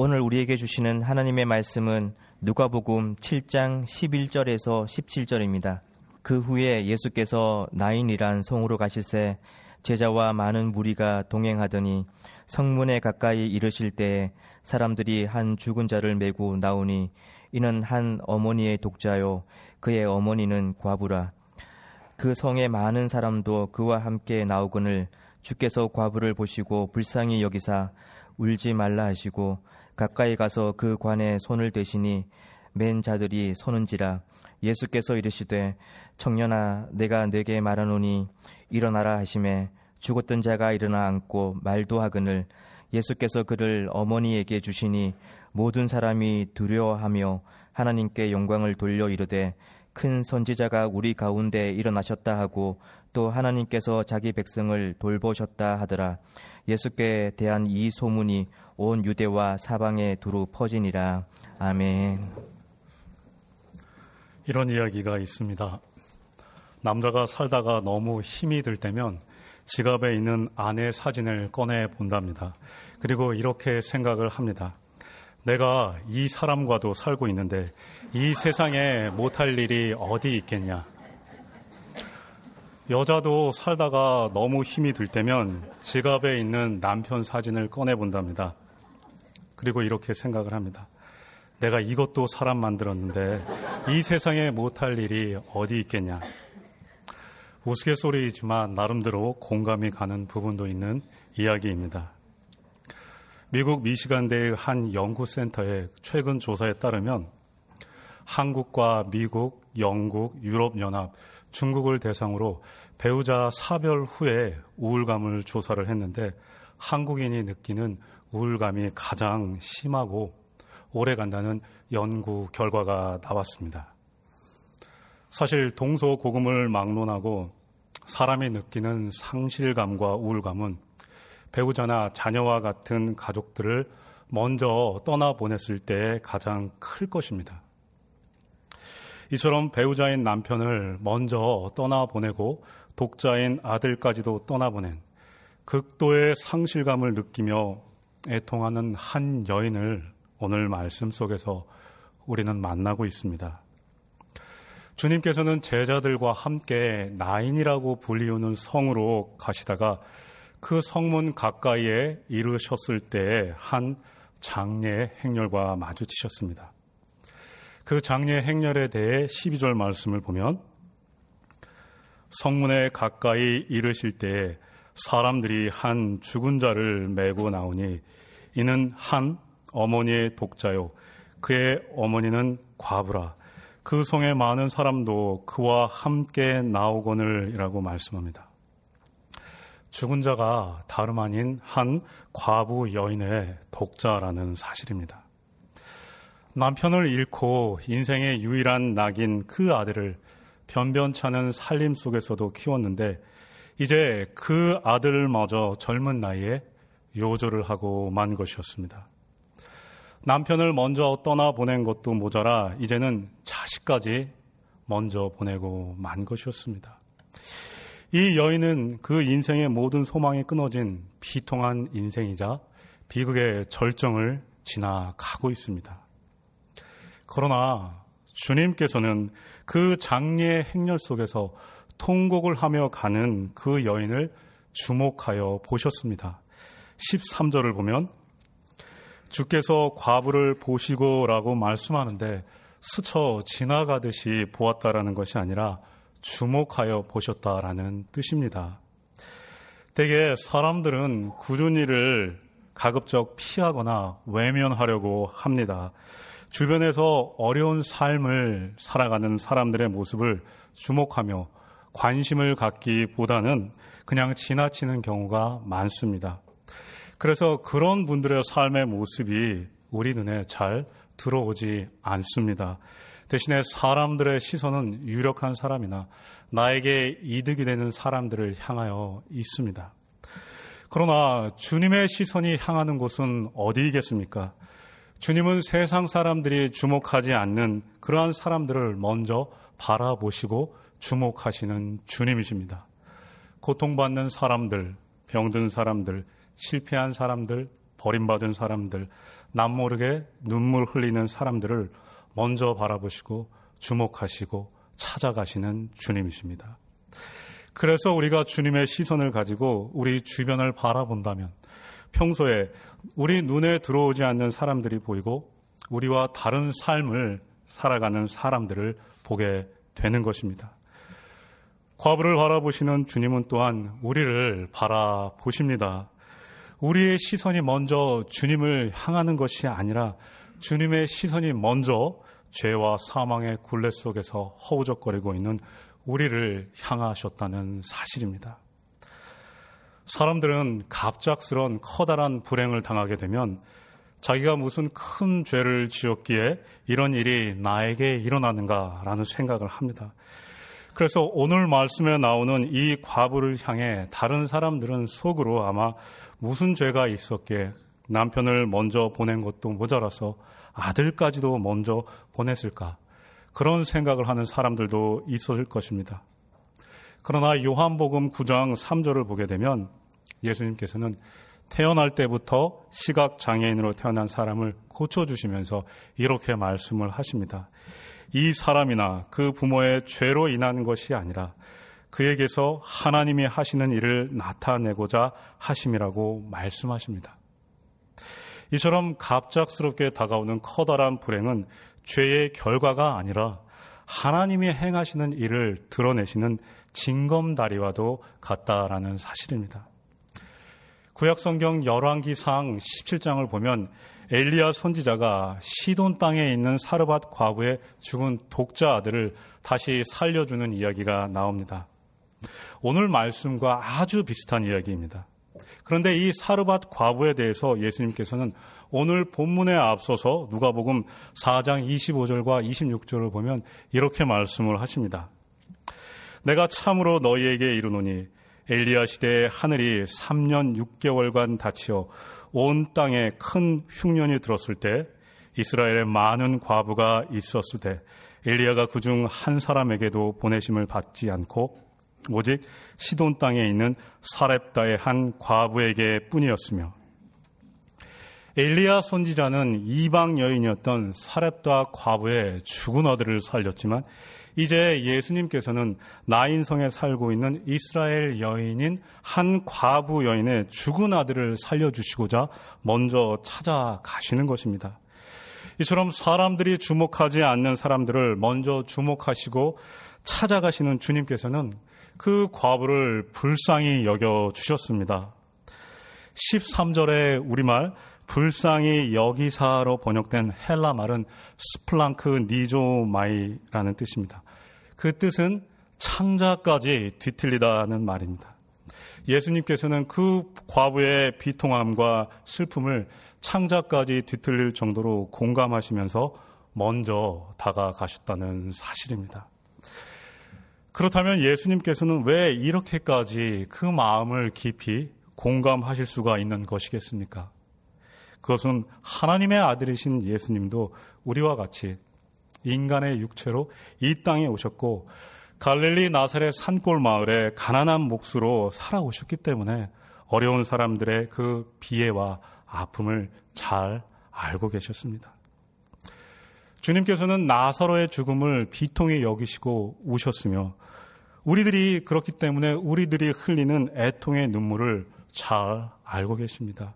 오늘 우리에게 주시는 하나님의 말씀은 누가복음 7장 11절에서 17절입니다. 그 후에 예수께서 나인이란 성으로 가실새 제자와 많은 무리가 동행하더니 성문에 가까이 이르실 때에 사람들이 한 죽은 자를 메고 나오니 이는 한 어머니의 독자요 그의 어머니는 과부라 그 성에 많은 사람도 그와 함께 나오거늘 주께서 과부를 보시고 불쌍히 여기사 울지 말라 하시고 가까이 가서 그 관에 손을 대시니 맨 자들이 서는지라 예수께서 이르시되 청년아 내가 내게 말하노니 일어나라 하심에 죽었던 자가 일어나 앉고 말도 하거늘 예수께서 그를 어머니에게 주시니 모든 사람이 두려워하며 하나님께 영광을 돌려 이르되 큰 선지자가 우리 가운데 일어나셨다 하고 또 하나님께서 자기 백성을 돌보셨다 하더라. 예수께 대한 이 소문이 온 유대와 사방에 두루 퍼지니라. 아멘. 이런 이야기가 있습니다. 남자가 살다가 너무 힘이 들 때면 지갑에 있는 아내 사진을 꺼내 본답니다. 그리고 이렇게 생각을 합니다. 내가 이 사람과도 살고 있는데 이 세상에 못할 일이 어디 있겠냐. 여자도 살다가 너무 힘이 들 때면 지갑에 있는 남편 사진을 꺼내 본답니다. 그리고 이렇게 생각을 합니다. 내가 이것도 사람 만들었는데 이 세상에 못할 일이 어디 있겠냐. 우스갯소리이지만 나름대로 공감이 가는 부분도 있는 이야기입니다. 미국 미시간대의 한 연구센터의 최근 조사에 따르면 한국과 미국, 영국, 유럽연합, 중국을 대상으로 배우자 사별 후에 우울감을 조사를 했는데 한국인이 느끼는 우울감이 가장 심하고 오래 간다는 연구 결과가 나왔습니다. 사실 동서고금을 막론하고 사람이 느끼는 상실감과 우울감은 배우자나 자녀와 같은 가족들을 먼저 떠나보냈을 때 가장 클 것입니다. 이처럼 배우자인 남편을 먼저 떠나보내고 독자인 아들까지도 떠나보낸 극도의 상실감을 느끼며 애통하는 한 여인을 오늘 말씀 속에서 우리는 만나고 있습니다. 주님께서는 제자들과 함께 나인이라고 불리우는 성으로 가시다가 그 성문 가까이에 이르셨을 때한 장례 행렬과 마주치셨습니다. 그 장례 행렬에 대해 12절 말씀을 보면 성문에 가까이 이르실 때 사람들이 한 죽은 자를 메고 나오니 이는 한 어머니의 독자요 그의 어머니는 과부라 그 성에 많은 사람도 그와 함께 나오거늘이라고 말씀합니다. 죽은 자가 다름 아닌 한 과부 여인의 독자라는 사실입니다. 남편을 잃고 인생의 유일한 낙인 그 아들을 변변찮은 살림 속에서도 키웠는데 이제 그 아들마저 젊은 나이에 요절을 하고 만 것이었습니다. 남편을 먼저 떠나 보낸 것도 모자라 이제는 자식까지 먼저 보내고 만 것이었습니다. 이 여인은 그 인생의 모든 소망이 끊어진 비통한 인생이자 비극의 절정을 지나가고 있습니다. 그러나 주님께서는 그 장례의 행렬 속에서 통곡을 하며 가는 그 여인을 주목하여 보셨습니다. 13절을 보면 주께서 과부를 보시고라고 말씀하는데 스쳐 지나가듯이 보았다라는 것이 아니라 주목하여 보셨다라는 뜻입니다. 대개 사람들은 굳은 일을 가급적 피하거나 외면하려고 합니다. 주변에서 어려운 삶을 살아가는 사람들의 모습을 주목하며 관심을 갖기보다는 그냥 지나치는 경우가 많습니다. 그래서 그런 분들의 삶의 모습이 우리 눈에 잘 들어오지 않습니다. 대신에 사람들의 시선은 유력한 사람이나 나에게 이득이 되는 사람들을 향하여 있습니다. 그러나 주님의 시선이 향하는 곳은 어디이겠습니까? 주님은 세상 사람들이 주목하지 않는 그러한 사람들을 먼저 바라보시고 주목하시는 주님이십니다. 고통받는 사람들, 병든 사람들, 실패한 사람들, 버림받은 사람들, 남모르게 눈물 흘리는 사람들을 먼저 바라보시고 주목하시고 찾아가시는 주님이십니다. 그래서 우리가 주님의 시선을 가지고 우리 주변을 바라본다면 평소에 우리 눈에 들어오지 않는 사람들이 보이고 우리와 다른 삶을 살아가는 사람들을 보게 되는 것입니다. 과부를 바라보시는 주님은 또한 우리를 바라보십니다. 우리의 시선이 먼저 주님을 향하는 것이 아니라 주님의 시선이 먼저 죄와 사망의 굴레 속에서 허우적거리고 있는 우리를 향하셨다는 사실입니다. 사람들은 갑작스런 커다란 불행을 당하게 되면 자기가 무슨 큰 죄를 지었기에 이런 일이 나에게 일어나는가라는 생각을 합니다. 그래서 오늘 말씀에 나오는 이 과부를 향해 다른 사람들은 속으로 아마 무슨 죄가 있었기에 남편을 먼저 보낸 것도 모자라서 아들까지도 먼저 보냈을까 그런 생각을 하는 사람들도 있었을 것입니다. 그러나 요한복음 9장 3절을 보게 되면 예수님께서는 태어날 때부터 시각 장애인으로 태어난 사람을 고쳐주시면서 이렇게 말씀을 하십니다. 이 사람이나 그 부모의 죄로 인한 것이 아니라 그에게서 하나님이 하시는 일을 나타내고자 하심이라고 말씀하십니다. 이처럼 갑작스럽게 다가오는 커다란 불행은 죄의 결과가 아니라 하나님이 행하시는 일을 드러내시는 징검다리와도 같다라는 사실입니다. 구약성경 열왕기상 17장을 보면 엘리야 선지자가 시돈 땅에 있는 사르밧 과부의 죽은 독자 아들을 다시 살려주는 이야기가 나옵니다. 오늘 말씀과 아주 비슷한 이야기입니다. 그런데 이 사르밧 과부에 대해서 예수님께서는 오늘 본문에 앞서서 누가복음 4장 25절과 26절을 보면 이렇게 말씀을 하십니다. 내가 참으로 너희에게 이르노니 엘리야 시대에 하늘이 3년 6개월간 닫히어 온 땅에 큰 흉년이 들었을 때 이스라엘에 많은 과부가 있었을 때 엘리야가 그중 한 사람에게도 보내심을 받지 않고 오직 시돈 땅에 있는 사렙다의 한 과부에게 뿐이었으며 엘리야 선지자는 이방 여인이었던 사렙다 과부의 죽은 아들을 살렸지만 이제 예수님께서는 나인성에 살고 있는 이스라엘 여인인 한 과부 여인의 죽은 아들을 살려주시고자 먼저 찾아가시는 것입니다. 이처럼 사람들이 주목하지 않는 사람들을 먼저 주목하시고 찾아가시는 주님께서는 그 과부를 불쌍히 여겨 주셨습니다. 13절의 우리말 불쌍히 여기사로 번역된 헬라 말은 스플랑크 니조마이라는 뜻입니다. 그 뜻은 창자까지 뒤틀리다는 말입니다. 예수님께서는 그 과부의 비통함과 슬픔을 창자까지 뒤틀릴 정도로 공감하시면서 먼저 다가가셨다는 사실입니다. 그렇다면 예수님께서는 왜 이렇게까지 그 마음을 깊이 공감하실 수가 있는 것이겠습니까? 그것은 하나님의 아들이신 예수님도 우리와 같이 인간의 육체로 이 땅에 오셨고 갈릴리 나사렛 산골 마을에 가난한 몫으로 살아오셨기 때문에 어려운 사람들의 그 비애와 아픔을 잘 알고 계셨습니다. 주님께서는 나사로의 죽음을 비통히 여기시고 우셨으며 우리들이 그렇기 때문에 우리들이 흘리는 애통의 눈물을 잘 알고 계십니다.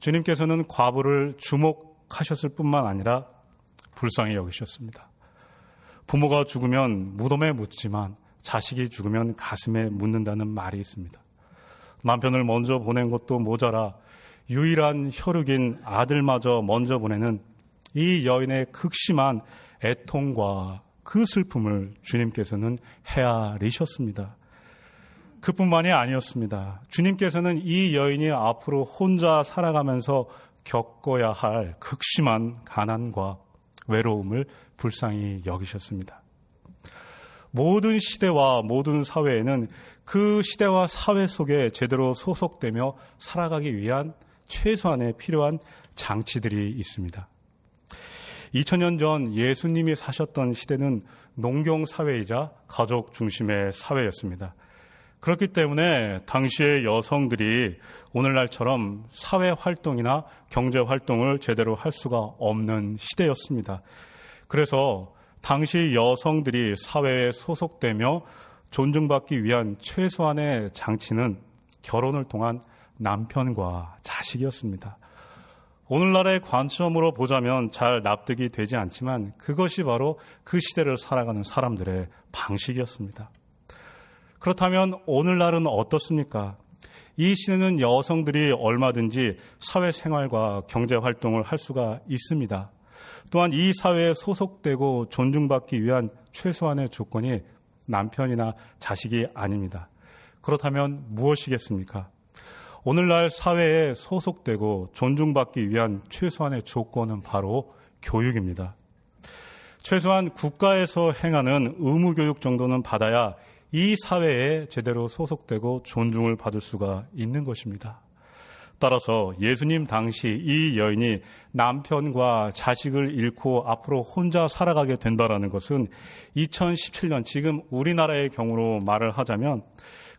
주님께서는 과부를 주목하셨을 뿐만 아니라 불쌍히 여기셨습니다. 부모가 죽으면 무덤에 묻지만 자식이 죽으면 가슴에 묻는다는 말이 있습니다. 남편을 먼저 보낸 것도 모자라 유일한 혈육인 아들마저 먼저 보내는 이 여인의 극심한 애통과 그 슬픔을 주님께서는 헤아리셨습니다. 그뿐만이 아니었습니다. 주님께서는 이 여인이 앞으로 혼자 살아가면서 겪어야 할 극심한 가난과 외로움을 불쌍히 여기셨습니다. 모든 시대와 모든 사회에는 그 시대와 사회 속에 제대로 소속되며 살아가기 위한 최소한의 필요한 장치들이 있습니다. 2000년 전 예수님이 사셨던 시대는 농경 사회이자 가족 중심의 사회였습니다. 그렇기 때문에 당시의 여성들이 오늘날처럼 사회 활동이나 경제 활동을 제대로 할 수가 없는 시대였습니다. 그래서 당시 여성들이 사회에 소속되며 존중받기 위한 최소한의 장치는 결혼을 통한 남편과 자식이었습니다. 오늘날의 관점으로 보자면 잘 납득이 되지 않지만 그것이 바로 그 시대를 살아가는 사람들의 방식이었습니다. 그렇다면 오늘날은 어떻습니까? 이 시대는 여성들이 얼마든지 사회생활과 경제활동을 할 수가 있습니다. 또한 이 사회에 소속되고 존중받기 위한 최소한의 조건이 남편이나 자식이 아닙니다. 그렇다면 무엇이겠습니까? 오늘날 사회에 소속되고 존중받기 위한 최소한의 조건은 바로 교육입니다. 최소한 국가에서 행하는 의무교육 정도는 받아야 이 사회에 제대로 소속되고 존중을 받을 수가 있는 것입니다. 따라서 예수님 당시 이 여인이 남편과 자식을 잃고 앞으로 혼자 살아가게 된다라는 것은 2017년 지금 우리나라의 경우로 말을 하자면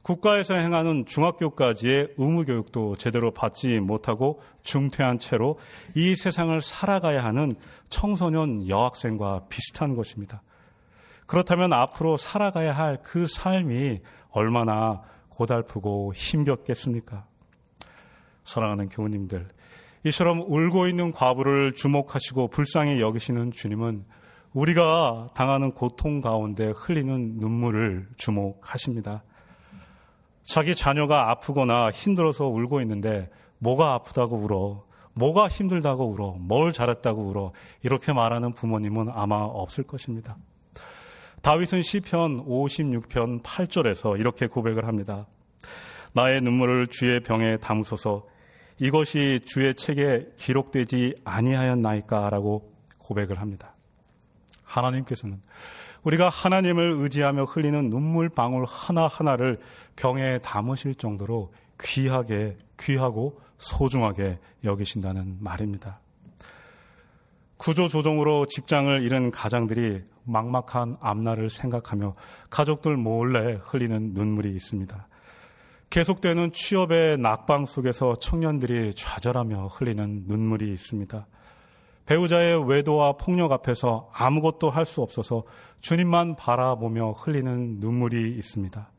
국가에서 행하는 중학교까지의 의무교육도 제대로 받지 못하고 중퇴한 채로 이 세상을 살아가야 하는 청소년 여학생과 비슷한 것입니다. 그렇다면 앞으로 살아가야 할 그 삶이 얼마나 고달프고 힘겹겠습니까? 사랑하는 교우님들, 이처럼 울고 있는 과부를 주목하시고 불쌍히 여기시는 주님은 우리가 당하는 고통 가운데 흘리는 눈물을 주목하십니다. 자기 자녀가 아프거나 힘들어서 울고 있는데 뭐가 아프다고 울어? 뭐가 힘들다고 울어? 뭘 잘했다고 울어? 이렇게 말하는 부모님은 아마 없을 것입니다. 다윗은 시편 56편 8절에서 이렇게 고백을 합니다. 나의 눈물을 주의 병에 담으소서 이것이 주의 책에 기록되지 아니하였나이까라고 고백을 합니다. 하나님께서는 우리가 하나님을 의지하며 흘리는 눈물 방울 하나하나를 병에 담으실 정도로 귀하게, 귀하고 소중하게 여기신다는 말입니다. 구조조정으로 직장을 잃은 가장들이 막막한 앞날을 생각하며 가족들 몰래 흘리는 눈물이 있습니다. 계속되는 취업의 낙방 속에서 청년들이 좌절하며 흘리는 눈물이 있습니다. 배우자의 외도와 폭력 앞에서 아무것도 할 수 없어서 주님만 바라보며 흘리는 눈물이 있습니다.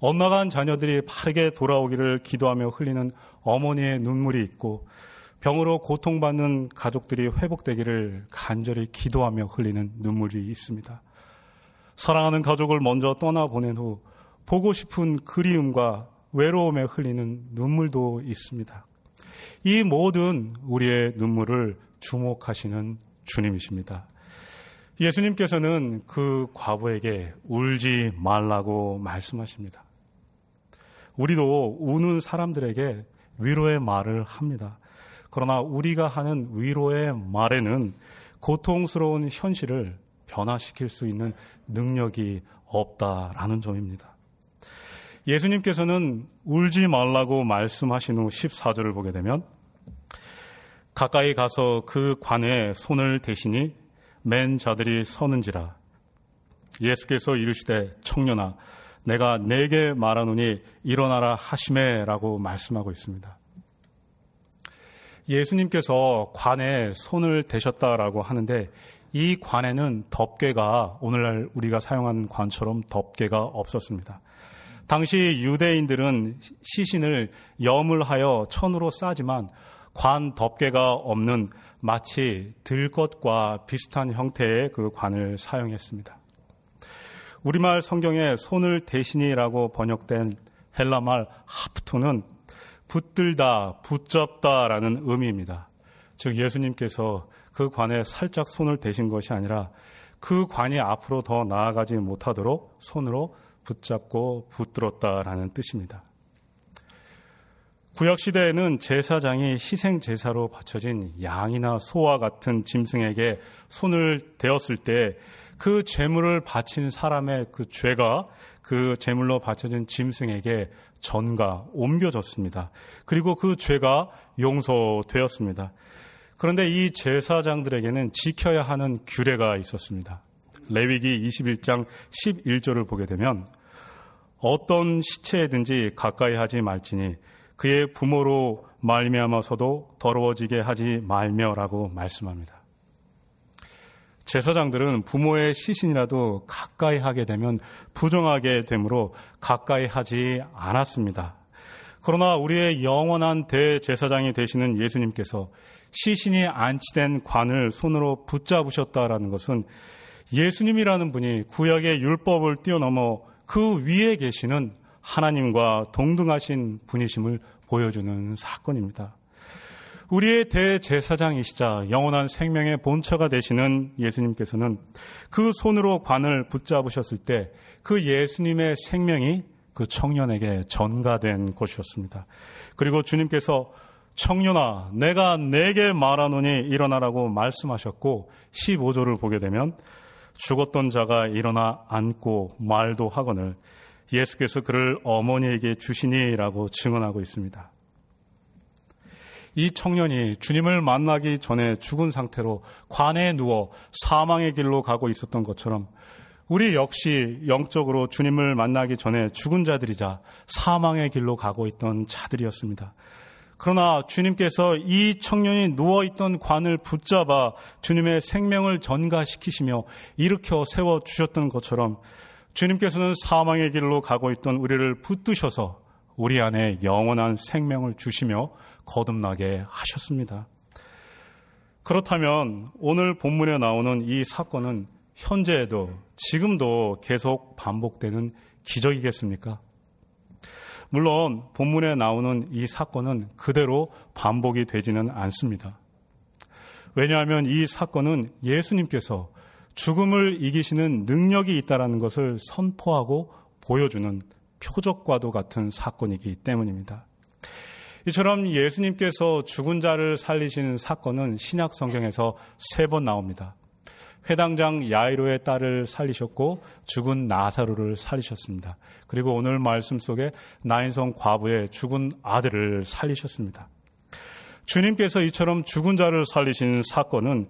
엇나간 자녀들이 빠르게 돌아오기를 기도하며 흘리는 어머니의 눈물이 있고 병으로 고통받는 가족들이 회복되기를 간절히 기도하며 흘리는 눈물이 있습니다. 사랑하는 가족을 먼저 떠나보낸 후 보고 싶은 그리움과 외로움에 흘리는 눈물도 있습니다. 이 모든 우리의 눈물을 주목하시는 주님이십니다. 예수님께서는 그 과부에게 울지 말라고 말씀하십니다. 우리도 우는 사람들에게 위로의 말을 합니다. 그러나 우리가 하는 위로의 말에는 고통스러운 현실을 변화시킬 수 있는 능력이 없다라는 점입니다. 예수님께서는 울지 말라고 말씀하신 후 14절을 보게 되면 가까이 가서 그 관에 손을 대시니 맨 자들이 서는지라 예수께서 이르시되 청년아 내가 내게 말하노니 일어나라 하심에라고 말씀하고 있습니다. 예수님께서 관에 손을 대셨다라고 하는데 이 관에는 덮개가 오늘날 우리가 사용하는 관처럼 덮개가 없었습니다. 당시 유대인들은 시신을 염을 하여 천으로 싸지만 관 덮개가 없는 마치 들것과 비슷한 형태의 그 관을 사용했습니다. 우리말 성경에 손을 대신이라고 번역된 헬라말 하프토는 붙들다, 붙잡다라는 의미입니다. 즉 예수님께서 그 관에 살짝 손을 대신 것이 아니라 그 관이 앞으로 더 나아가지 못하도록 손으로 붙잡고 붙들었다라는 뜻입니다. 구약 시대에는 제사장이 희생 제사로 바쳐진 양이나 소와 같은 짐승에게 손을 대었을 때 그 제물을 바친 사람의 그 죄가 그 제물로 바쳐진 짐승에게 전가 옮겨졌습니다. 그리고 그 죄가 용서되었습니다. 그런데 이 제사장들에게는 지켜야 하는 규례가 있었습니다. 레위기 21장 11절을 보게 되면 어떤 시체든지 가까이 하지 말지니 그의 부모로 말미암아서도 더러워지게 하지 말며라고 말씀합니다. 제사장들은 부모의 시신이라도 가까이 하게 되면 부정하게 되므로 가까이 하지 않았습니다. 그러나 우리의 영원한 대제사장이 되시는 예수님께서 시신이 안치된 관을 손으로 붙잡으셨다라는 것은 예수님이라는 분이 구약의 율법을 뛰어넘어 그 위에 계시는 하나님과 동등하신 분이심을 보여주는 사건입니다. 우리의 대제사장이시자 영원한 생명의 본처가 되시는 예수님께서는 그 손으로 관을 붙잡으셨을 때 그 예수님의 생명이 그 청년에게 전가된 것이었습니다. 그리고 주님께서 청년아, 내가 내게 말하노니 일어나라고 말씀하셨고 15절을 보게 되면 죽었던 자가 일어나 앉고 말도 하거늘 예수께서 그를 어머니에게 주시니라고 증언하고 있습니다. 이 청년이 주님을 만나기 전에 죽은 상태로 관에 누워 사망의 길로 가고 있었던 것처럼 우리 역시 영적으로 주님을 만나기 전에 죽은 자들이자 사망의 길로 가고 있던 자들이었습니다. 그러나 주님께서 이 청년이 누워있던 관을 붙잡아 주님의 생명을 전가시키시며 일으켜 세워 주셨던 것처럼 주님께서는 사망의 길로 가고 있던 우리를 붙드셔서 우리 안에 영원한 생명을 주시며 거듭나게 하셨습니다. 그렇다면 오늘 본문에 나오는 이 사건은 현재에도 지금도 계속 반복되는 기적이겠습니까? 물론 본문에 나오는 이 사건은 그대로 반복이 되지는 않습니다. 왜냐하면 이 사건은 예수님께서 죽음을 이기시는 능력이 있다라는 것을 선포하고 보여주는 표적과도 같은 사건이기 때문입니다. 이처럼 예수님께서 죽은 자를 살리시는 사건은 신약 성경에서 세 번 나옵니다. 회당장 야이로의 딸을 살리셨고 죽은 나사로를 살리셨습니다. 그리고 오늘 말씀 속에 나인성 과부의 죽은 아들을 살리셨습니다. 주님께서 이처럼 죽은 자를 살리신 사건은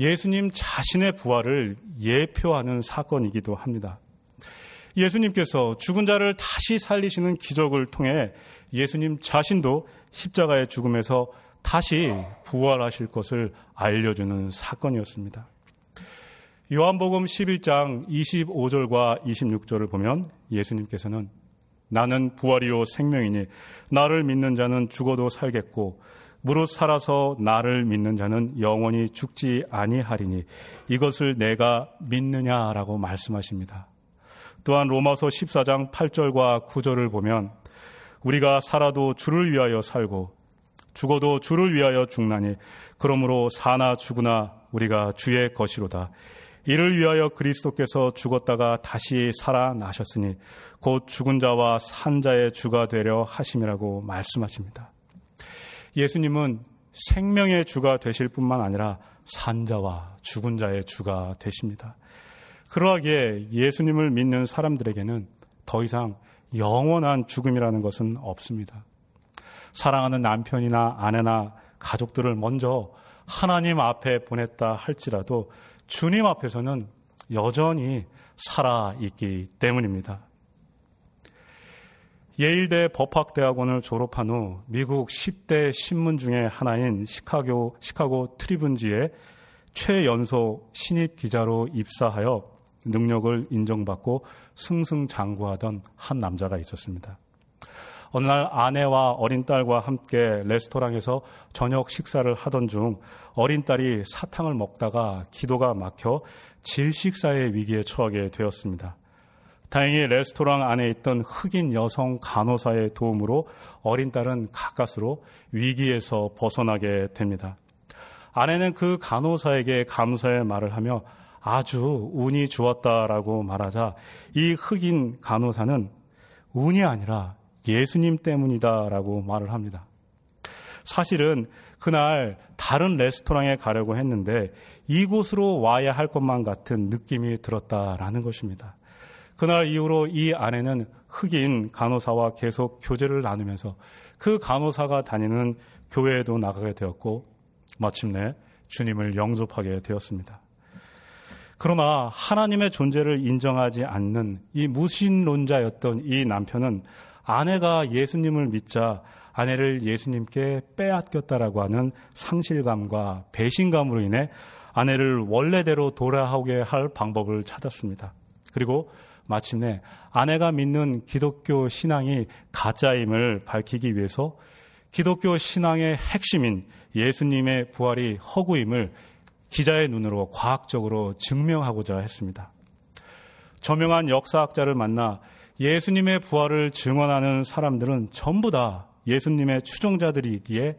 예수님 자신의 부활을 예표하는 사건이기도 합니다. 예수님께서 죽은 자를 다시 살리시는 기적을 통해 예수님 자신도 십자가의 죽음에서 다시 부활하실 것을 알려주는 사건이었습니다. 요한복음 11장 25절과 26절을 보면 예수님께서는 나는 부활이요 생명이니 나를 믿는 자는 죽어도 살겠고 무릇 살아서 나를 믿는 자는 영원히 죽지 아니하리니 이것을 내가 믿느냐라고 말씀하십니다. 또한 로마서 14장 8절과 9절을 보면 우리가 살아도 주를 위하여 살고 죽어도 주를 위하여 죽나니 그러므로 사나 죽으나 우리가 주의 것이로다. 이를 위하여 그리스도께서 죽었다가 다시 살아나셨으니 곧 죽은 자와 산 자의 주가 되려 하심이라고 말씀하십니다. 예수님은 생명의 주가 되실 뿐만 아니라 산 자와 죽은 자의 주가 되십니다. 그러하기에 예수님을 믿는 사람들에게는 더 이상 영원한 죽음이라는 것은 없습니다. 사랑하는 남편이나 아내나 가족들을 먼저 하나님 앞에 보냈다 할지라도 주님 앞에서는 여전히 살아있기 때문입니다. 예일대 법학대학원을 졸업한 후 미국 10대 신문 중에 하나인 시카고, 시카고 트리븐지에 최연소 신입 기자로 입사하여 능력을 인정받고 승승장구하던 한 남자가 있었습니다. 어느 날 아내와 어린 딸과 함께 레스토랑에서 저녁 식사를 하던 중 어린 딸이 사탕을 먹다가 기도가 막혀 질식사의 위기에 처하게 되었습니다. 다행히 레스토랑 안에 있던 흑인 여성 간호사의 도움으로 어린 딸은 가까스로 위기에서 벗어나게 됩니다. 아내는 그 간호사에게 감사의 말을 하며 아주 운이 좋았다라고 말하자 이 흑인 간호사는 운이 아니라 예수님 때문이다라고 말을 합니다. 사실은 그날 다른 레스토랑에 가려고 했는데 이곳으로 와야 할 것만 같은 느낌이 들었다라는 것입니다. 그날 이후로 이 아내는 흑인 간호사와 계속 교제를 나누면서 그 간호사가 다니는 교회에도 나가게 되었고 마침내 주님을 영접하게 되었습니다. 그러나 하나님의 존재를 인정하지 않는 이 무신론자였던 이 남편은 아내가 예수님을 믿자 아내를 예수님께 빼앗겼다라고 하는 상실감과 배신감으로 인해 아내를 원래대로 돌아오게 할 방법을 찾았습니다. 그리고 마침내 아내가 믿는 기독교 신앙이 가짜임을 밝히기 위해서 기독교 신앙의 핵심인 예수님의 부활이 허구임을 기자의 눈으로 과학적으로 증명하고자 했습니다. 저명한 역사학자를 만나 예수님의 부활을 증언하는 사람들은 전부 다 예수님의 추종자들이기에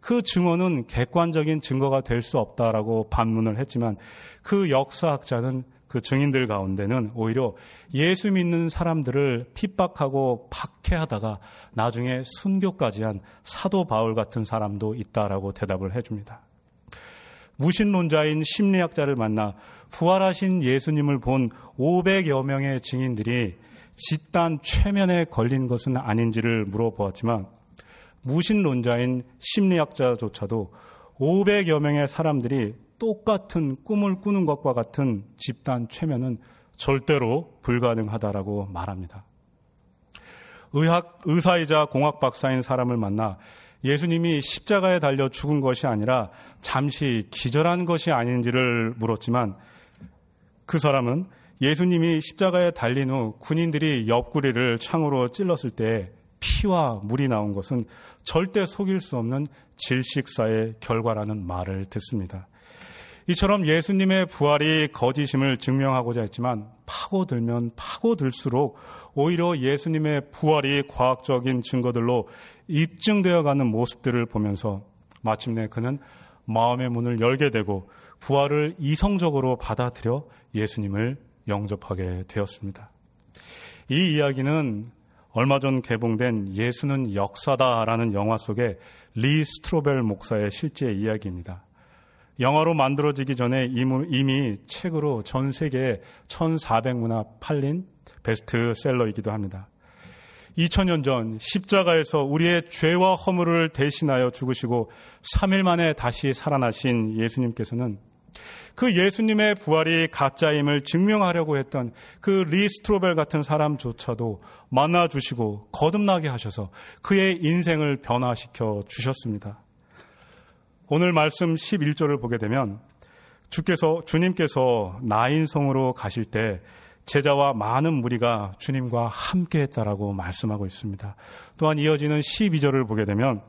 그 증언은 객관적인 증거가 될 수 없다라고 반문을 했지만 그 역사학자는 그 증인들 가운데는 오히려 예수 믿는 사람들을 핍박하고 박해하다가 나중에 순교까지 한 사도 바울 같은 사람도 있다라고 대답을 해줍니다. 무신론자인 심리학자를 만나 부활하신 예수님을 본 500여 명의 증인들이 집단 최면에 걸린 것은 아닌지를 물어보았지만 무신론자인 심리학자조차도 500여 명의 사람들이 똑같은 꿈을 꾸는 것과 같은 집단 최면은 절대로 불가능하다라고 말합니다. 의학, 의사이자 공학 박사인 사람을 만나 예수님이 십자가에 달려 죽은 것이 아니라 잠시 기절한 것이 아닌지를 물었지만 그 사람은 예수님이 십자가에 달린 후 군인들이 옆구리를 창으로 찔렀을 때 피와 물이 나온 것은 절대 속일 수 없는 질식사의 결과라는 말을 듣습니다. 이처럼 예수님의 부활이 거짓임을 증명하고자 했지만 파고들면 파고들수록 오히려 예수님의 부활이 과학적인 증거들로 입증되어 가는 모습들을 보면서 마침내 그는 마음의 문을 열게 되고 부활을 이성적으로 받아들여 예수님을 영접하게 되었습니다. 이 이야기는 얼마 전 개봉된 예수는 역사다라는 영화 속의 리 스트로벨 목사의 실제 이야기입니다. 영화로 만들어지기 전에 이미 책으로 전 세계에 1,400문화 팔린 베스트셀러이기도 합니다. 2000년 전 십자가에서 우리의 죄와 허물을 대신하여 죽으시고 3일 만에 다시 살아나신 예수님께서는 그 예수님의 부활이 가짜임을 증명하려고 했던 그 리스트로벨 같은 사람조차도 만나 주시고 거듭나게 하셔서 그의 인생을 변화시켜 주셨습니다. 오늘 말씀 11절을 보게 되면 주께서 주님께서 나인성으로 가실 때 제자와 많은 무리가 주님과 함께 했다라고 말씀하고 있습니다. 또한 이어지는 12절을 보게 되면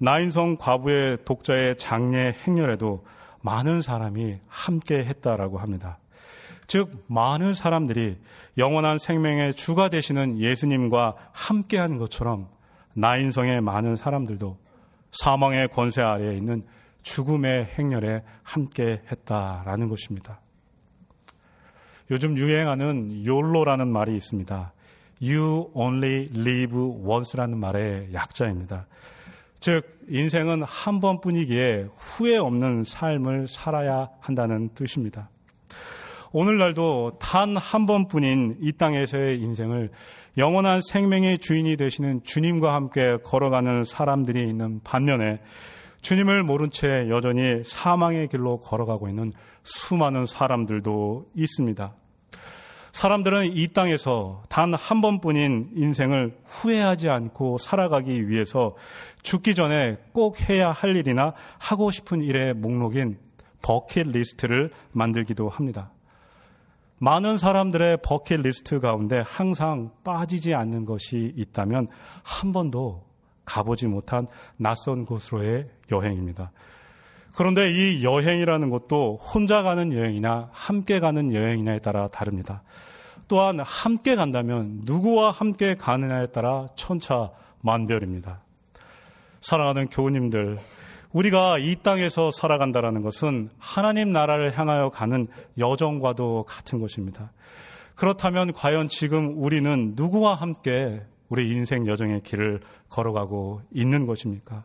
나인성 과부의 독자의 장례 행렬에도 많은 사람이 함께 했다라고 합니다. 즉, 많은 사람들이 영원한 생명의 주가 되시는 예수님과 함께 한 것처럼 나인성의 많은 사람들도 사망의 권세 아래에 있는 죽음의 행렬에 함께 했다라는 것입니다. 요즘 유행하는 욜로라는 말이 있습니다. You only live once라는 말의 약자입니다. 즉, 인생은 한 번뿐이기에 후회 없는 삶을 살아야 한다는 뜻입니다. 오늘날도 단 한 번뿐인 이 땅에서의 인생을 영원한 생명의 주인이 되시는 주님과 함께 걸어가는 사람들이 있는 반면에 주님을 모른 채 여전히 사망의 길로 걸어가고 있는 수많은 사람들도 있습니다. 사람들은 이 땅에서 단 한 번뿐인 인생을 후회하지 않고 살아가기 위해서 죽기 전에 꼭 해야 할 일이나 하고 싶은 일의 목록인 버킷 리스트를 만들기도 합니다. 많은 사람들의 버킷 리스트 가운데 항상 빠지지 않는 것이 있다면 한 번도 가보지 못한 낯선 곳으로의 여행입니다. 그런데 이 여행이라는 것도 혼자 가는 여행이나 함께 가는 여행이냐에 따라 다릅니다. 또한 함께 간다면 누구와 함께 가느냐에 따라 천차만별입니다. 사랑하는 교우님들, 우리가 이 땅에서 살아간다라는 것은 하나님 나라를 향하여 가는 여정과도 같은 것입니다. 그렇다면 과연 지금 우리는 누구와 함께 우리 인생 여정의 길을 걸어가고 있는 것입니까?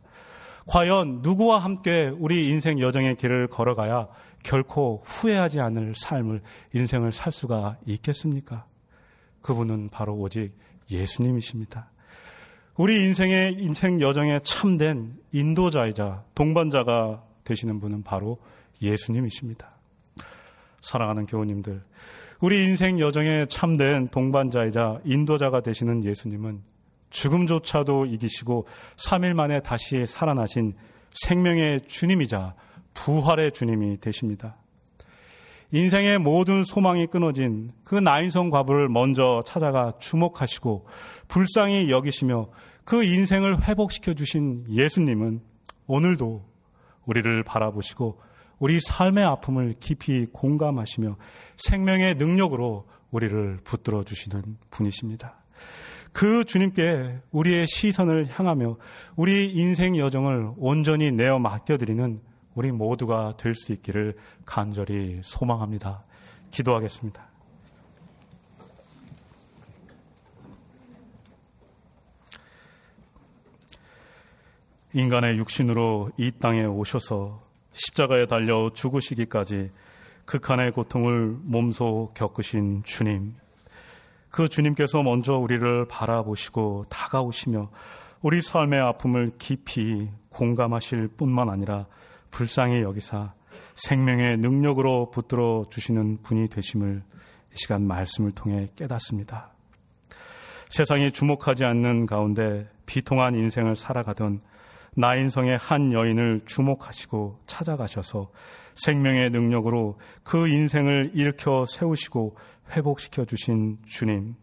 과연 누구와 함께 우리 인생 여정의 길을 걸어가야 결코 후회하지 않을 삶을, 인생을 살 수가 있겠습니까? 그분은 바로 오직 예수님이십니다. 우리 인생의 인생 여정에 참된 인도자이자 동반자가 되시는 분은 바로 예수님이십니다. 사랑하는 교우님들, 우리 인생 여정에 참된 동반자이자 인도자가 되시는 예수님은 죽음조차도 이기시고 3일 만에 다시 살아나신 생명의 주님이자 부활의 주님이 되십니다. 인생의 모든 소망이 끊어진 그 나인성 과부를 먼저 찾아가 주목하시고 불쌍히 여기시며 그 인생을 회복시켜 주신 예수님은 오늘도 우리를 바라보시고 우리 삶의 아픔을 깊이 공감하시며 생명의 능력으로 우리를 붙들어 주시는 분이십니다. 그 주님께 우리의 시선을 향하며 우리 인생 여정을 온전히 내어 맡겨드리는 우리 모두가 될 수 있기를 간절히 소망합니다. 기도하겠습니다. 인간의 육신으로 이 땅에 오셔서 십자가에 달려 죽으시기까지 극한의 고통을 몸소 겪으신 주님. 그 주님께서 먼저 우리를 바라보시고 다가오시며 우리 삶의 아픔을 깊이 공감하실 뿐만 아니라 불쌍히 여기사 생명의 능력으로 붙들어 주시는 분이 되심을 이 시간 말씀을 통해 깨닫습니다. 세상이 주목하지 않는 가운데 비통한 인생을 살아가던 나인성의 한 여인을 주목하시고 찾아가셔서 생명의 능력으로 그 인생을 일으켜 세우시고 회복시켜 주신 주님.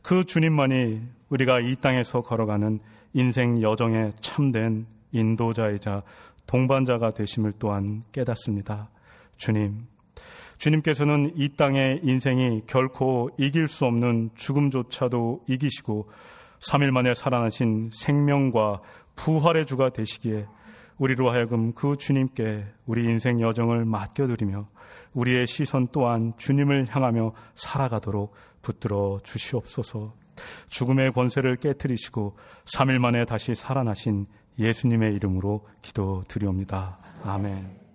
그 주님만이 우리가 이 땅에서 걸어가는 인생 여정에 참된 인도자이자 동반자가 되심을 또한 깨닫습니다. 주님. 주님께서는 이 땅의 인생이 결코 이길 수 없는 죽음조차도 이기시고 3일 만에 살아나신 생명과 부활의 주가 되시기에 우리로 하여금 그 주님께 우리 인생 여정을 맡겨드리며 우리의 시선 또한 주님을 향하며 살아가도록 붙들어 주시옵소서. 죽음의 권세를 깨뜨리시고 3일 만에 다시 살아나신 예수님의 이름으로 기도드리옵니다. 아멘.